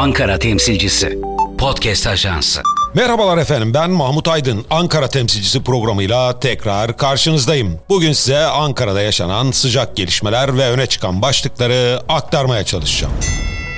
Ankara temsilcisi. Podcast Ajansı. Merhabalar efendim ben Mahmut Aydın Ankara temsilcisi programıyla tekrar karşınızdayım. Bugün size Ankara'da yaşanan sıcak gelişmeler ve öne çıkan başlıkları aktarmaya çalışacağım.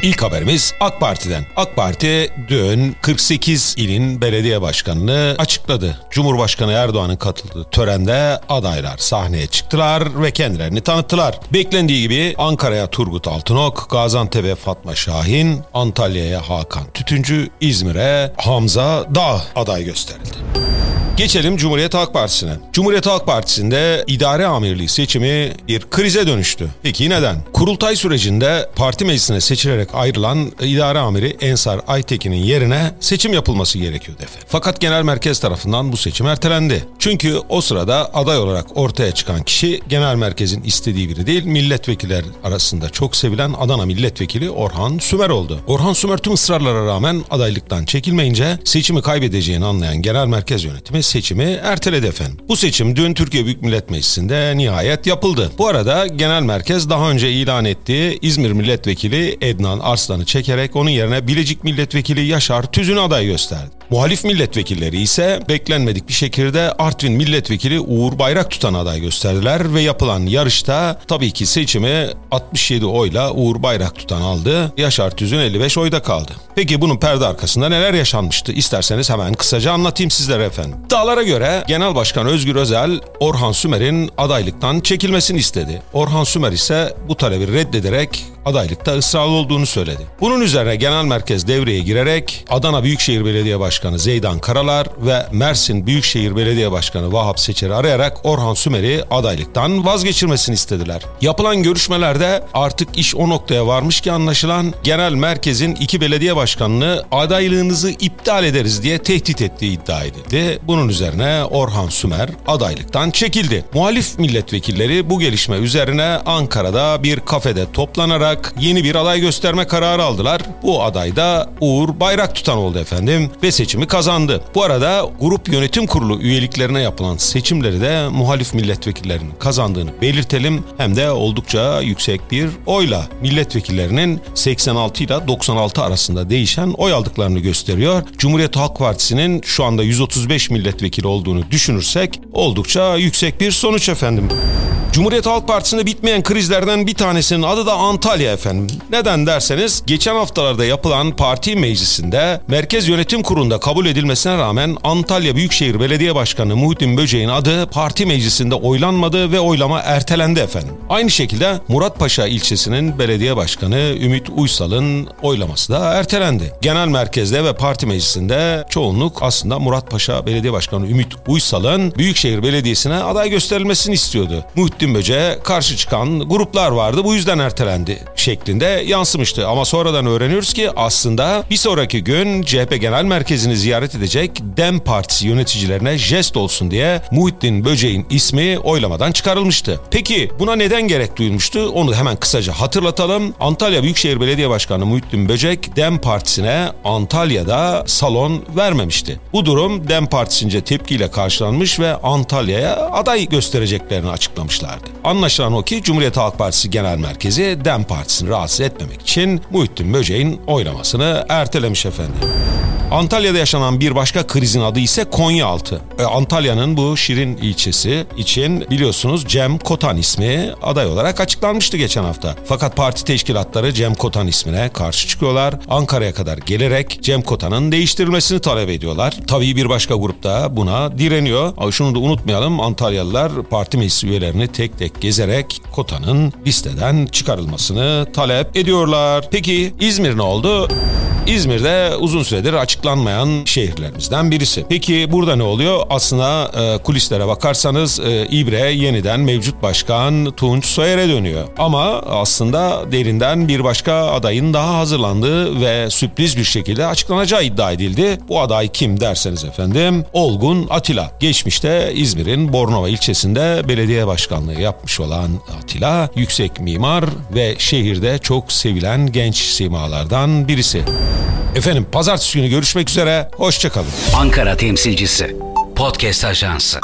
İlk haberimiz AK Parti'den. AK Parti dün 48 ilin belediye başkanını açıkladı. Cumhurbaşkanı Erdoğan'ın katıldığı törende adaylar sahneye çıktılar ve kendilerini tanıttılar. Beklendiği gibi Ankara'ya Turgut Altınok, Gaziantep'e Fatma Şahin, Antalya'ya Hakan Tütüncü, İzmir'e Hamza Dağ aday gösterildi. Geçelim Cumhuriyet Halk Partisi'ne. Cumhuriyet Halk Partisi'nde idare amirliği seçimi bir krize dönüştü. Peki neden? Kurultay sürecinde parti meclisine seçilerek ayrılan idare amiri Ensar Aytekin'in yerine seçim yapılması gerekiyordu efendim. Fakat genel merkez tarafından bu seçim ertelendi. Çünkü o sırada aday olarak ortaya çıkan kişi genel merkezin istediği biri değil, milletvekiller arasında çok sevilen Adana milletvekili Orhan Sümer oldu. Orhan Sümer tüm ısrarlara rağmen adaylıktan çekilmeyince seçimi kaybedeceğini anlayan genel merkez yönetimi seçimi erteledi efendim. Bu seçim dün Türkiye Büyük Millet Meclisi'nde nihayet yapıldı. Bu arada genel merkez daha önce ilan ettiği İzmir milletvekili Ednan Arslan'ı çekerek onun yerine Bilecik milletvekili Yaşar Tüzün'ü aday gösterdi. Muhalif milletvekilleri ise beklenmedik bir şekilde Artvin milletvekili Uğur Bayrak tutan aday gösterdiler ve yapılan yarışta tabii ki seçimi 67 oyla Uğur Bayrak tutan aldı. Yaşar Tüzün 55 oyda kaldı. Peki bunun perde arkasında neler yaşanmıştı? İsterseniz hemen kısaca anlatayım sizlere efendim. İddialara göre Genel Başkan Özgür Özel Orhan Sümer'in adaylıktan çekilmesini istedi. Orhan Sümer ise bu talebi reddederek adaylıkta ısrarlı olduğunu söyledi. Bunun üzerine genel merkez devreye girerek Adana Büyükşehir Belediye Başkanı Zeydan Karalar ve Mersin Büyükşehir Belediye Başkanı Vahap Seçer'i arayarak Orhan Sümer'i adaylıktan vazgeçirmesini istediler. Yapılan görüşmelerde artık iş o noktaya varmış ki anlaşılan genel merkezin iki belediye başkanını adaylığınızı iptal ederiz diye tehdit ettiği iddia edildi. Bunun üzerine Orhan Sümer adaylıktan çekildi. Muhalif milletvekilleri bu gelişme üzerine Ankara'da bir kafede toplanarak yeni bir aday gösterme kararı aldılar. Bu aday da Uğur Bayrak tutan oldu efendim ve seçimi kazandı. Bu arada grup yönetim kurulu üyeliklerine yapılan seçimleri de muhalif milletvekillerinin kazandığını belirtelim. Hem de oldukça yüksek bir oyla milletvekillerinin 86 ile 96 arasında değişen oy aldıklarını gösteriyor. Cumhuriyet Halk Partisi'nin şu anda 135 milletvekili olduğunu düşünürsek oldukça yüksek bir sonuç efendim. Cumhuriyet Halk Partisi'nde bitmeyen krizlerden bir tanesinin adı da Antalya efendim. Neden derseniz geçen haftalarda yapılan parti meclisinde Merkez Yönetim Kurulu'nda kabul edilmesine rağmen Antalya Büyükşehir Belediye Başkanı Muhittin Böceğin adı parti meclisinde oylanmadı ve oylama ertelendi efendim. Aynı şekilde Muratpaşa ilçesinin belediye başkanı Ümit Uysal'ın oylaması da ertelendi. Genel merkezde ve parti meclisinde çoğunluk aslında Muratpaşa Belediye Başkanı Ümit Uysal'ın Büyükşehir Belediyesi'ne aday gösterilmesini istiyordu. Muhittin Böceğe karşı çıkan gruplar vardı bu yüzden ertelendi şeklinde yansımıştı. Ama sonradan öğreniyoruz ki aslında bir sonraki gün CHP Genel Merkezi'ni ziyaret edecek DEM Partisi yöneticilerine jest olsun diye Muhittin Böceğin ismi oylamadan çıkarılmıştı. Peki buna neden gerek duyulmuştu? Onu hemen kısaca hatırlatalım. Antalya Büyükşehir Belediye Başkanı Muhittin Böcek DEM Partisi'ne Antalya'da salon vermemişti. Bu durum DEM Partisi'nce tepkiyle karşılanmış ve Antalya'ya aday göstereceklerini açıklamışlardı. Anlaşılan o ki Cumhuriyet Halk Partisi Genel Merkezi DEM Partisi'ni rahatsız etmemek için Muhittin Böceğin oylamasını ertelemiş efendim. Antalya'da yaşanan bir başka krizin adı ise Konyaaltı. E, Antalya'nın bu Şirin ilçesi için biliyorsunuz Cem Kotan ismi aday olarak açıklanmıştı geçen hafta. Fakat parti teşkilatları Cem Kotan ismine karşı çıkıyorlar. Ankara'ya kadar gelerek Cem Kotan'ın değiştirilmesini talep ediyorlar. Tabii bir başka grup da buna direniyor. Ama şunu da unutmayalım Antalyalılar parti meclis üyelerini tek tek gezerek Kotan'ın listeden çıkarılmasını talep ediyorlar. Peki İzmir ne oldu? İzmir'de uzun süredir açıklanmayan şehirlerimizden birisi. Peki burada ne oluyor? Aslında e, kulislere bakarsanız e, İbre yeniden mevcut başkan Tunç Soyer'e dönüyor. Ama aslında derinden bir başka adayın daha hazırlandığı ve sürpriz bir şekilde açıklanacağı iddia edildi. Bu aday kim derseniz efendim Olgun Atilla. Geçmişte İzmir'in Bornova ilçesinde belediye başkanlığı yapmış olan Atilla yüksek mimar ve şehirde çok sevilen genç simalardan birisi. Efendim pazartesi günü görüşmek üzere. Hoşçakalın. Ankara temsilcisi. Podcast Ajansı.